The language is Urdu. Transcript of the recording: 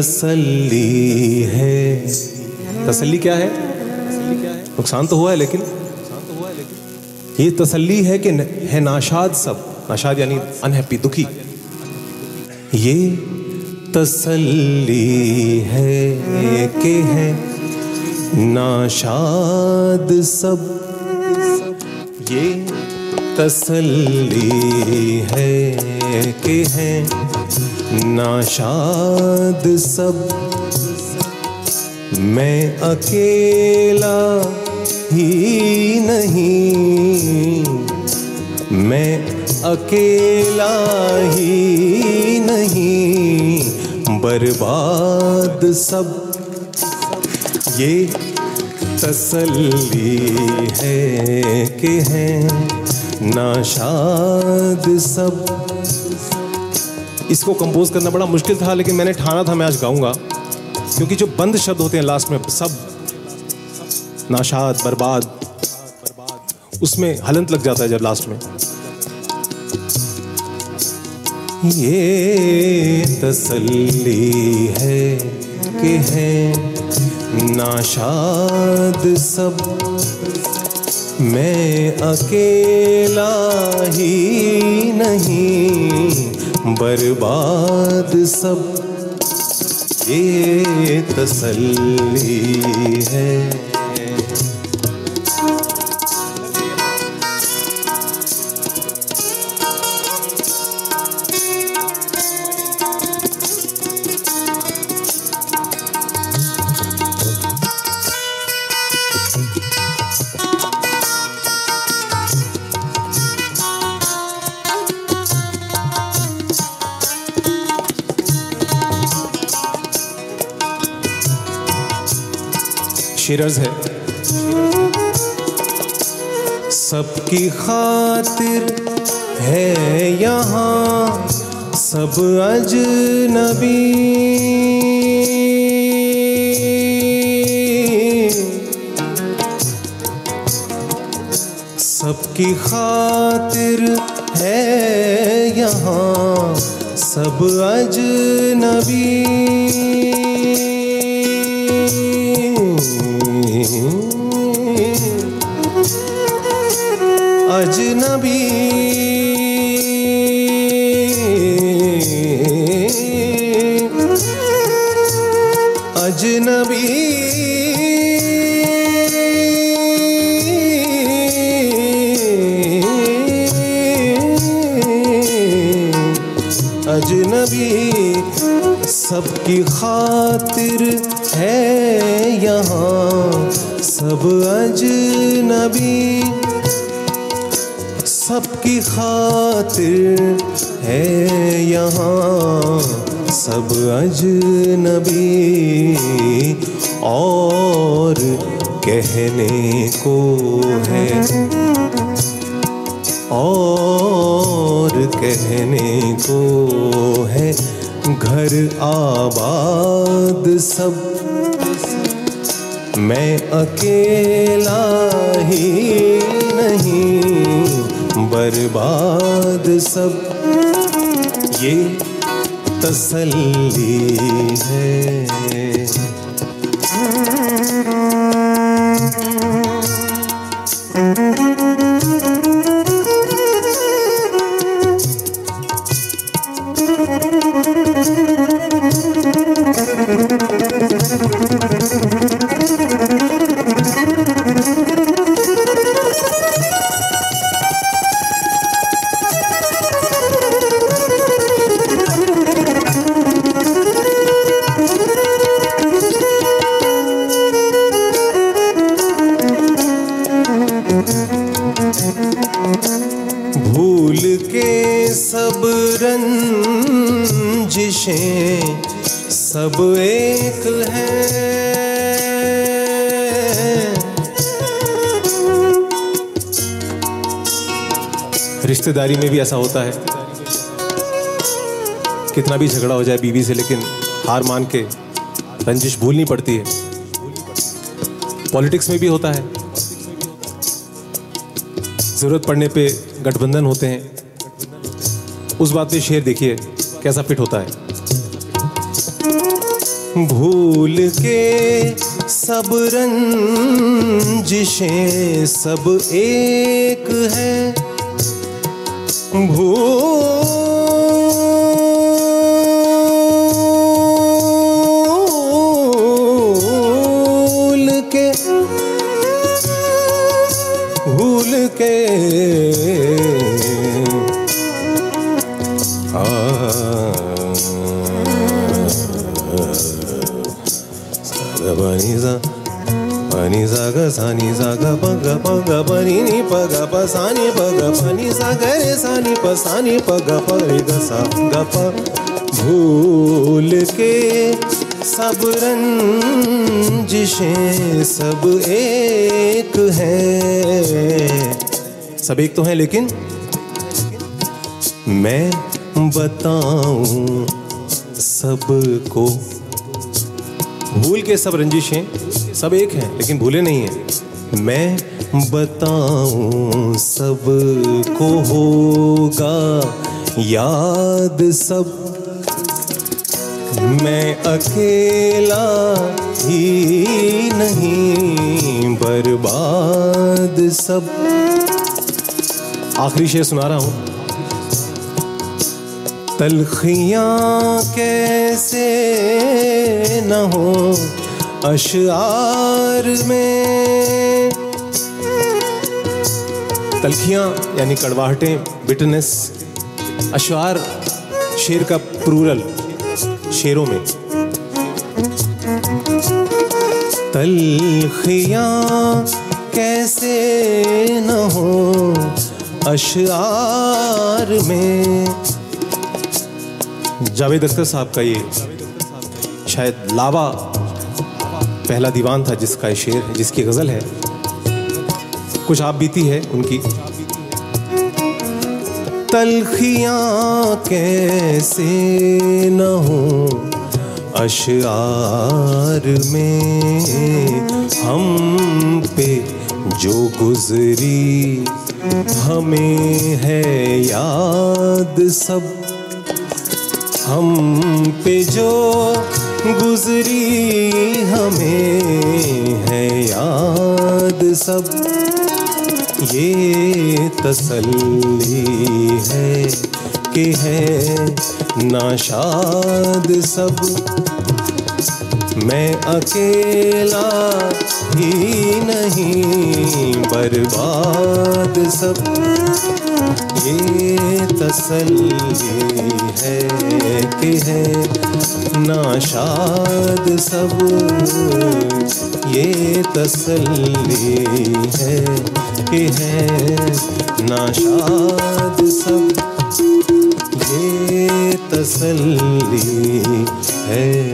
تسلی ہے۔ تسلی کیا ہے؟ نقصان تو ہوا ہے لیکن یہ تسلی ہے کہ ہے ناشاد سب۔ ناشاد یعنی انہیپی، دکھی۔ یہ تسلی ہے کہ ہے ناشاد سب۔ یہ تسلی ہے کہ ہے ناشاد سب میں اکیلا ہی نہیں میں اکیلا ہی نہیں برباد سب یہ تسلی ہے کہ ہے ناشاد سب۔ اس کو کمپوز کرنا بڑا مشکل تھا، لیکن میں نے ٹھانا تھا، میں آج گاؤں گا۔ کیونکہ جو بند شبد ہوتے ہیں لاسٹ میں، سب۔ ناشاد، برباد۔ اس میں ہلنت لگ جاتا ہے جب لاسٹ میں۔ یہ تسلی ہے کہ ہے۔ ناشاد سب۔ میں اکیلا ہی نہیں برباد سب۔ یہ تسلی ہے۔ شیرز ہے۔ سب کی خاطر ہے یہاں، سب اجنبی۔ سب کی خاطر ہے یہاں، سب اجنبی۔ سب کی خاطر ہے یہاں، سب اجنبی سب کی خاطر ہے یہاں، سب اجنبی اور کہنے کو ہے۔ اور کہنے کو گھر آباد سب۔ میں اکیلا ہی نہیں برباد سب۔ یہ تسلی ہے۔ رنجشیں سب ایک ہے۔ رشتہ داری میں بھی ایسا ہوتا ہے۔ کتنا بھی جھگڑا ہو جائے بیوی سے، لیکن ہار مان کے رنجش بھولنی پڑتی ہے۔ پالیٹکس میں بھی ہوتا ہے۔ ضرورت پڑنے پہ گٹھ بندھن ہوتے ہیں۔ اس بات پہ شعر دیکھیے کیسا فٹ ہوتا ہے۔ بھول کے سب رنجشیں سب ایک ہے۔ بھول کے بھول کے ni za ga pa ga pa ga pa ni ni pa ga pa sa ni pa ga pa ni sa ga re sa ni pa sa ni pa ga pa re ga sa ga pa بھول کے سب رنجشیں سب ایک ہیں سب ایک تو ہیں لیکن میں بتاؤں سب کو بھول کے سب رنجشیں سب ایک ہیں لیکن بھولے نہیں ہیں میں بتاؤں سب کو ہوگا یاد سب۔ میں اکیلا ہی نہیں، برباد سب۔ آخری شعر سنا رہا ہوں۔ تلخیاں کیسے نہ ہوں۔ اشعار میں تلخیاں یعنی کڑواہٹیں بٹنس اشعار، شیر کا پرورل شیروں میں۔ تلخیاں کیسے نہ ہو اشعار میں۔ جاوید اختر صاحب کا یہ شاید لاوا پہلا دیوان تھا جس کا شیر شعر ہے، جس کی غزل ہے۔ کچھ آپ بیتی ہے ان کی۔ تلخیاں کیسے نہ ہوں، اشعار میں ہم پہ جو گزری ہمیں ہے یاد سب۔ ہم پہ جو گزری ہمیں ہے یاد سب۔ یہ تسلی ہے کہ ہے ناشاد سب۔ میں اکیلا ہی نہیں، برباد سب۔ یہ تسلی ہے کہ ہے ناشاد سب۔ یہ تسلی ہے کہ ہے ناشاد سب۔ یہ تسلی ہے۔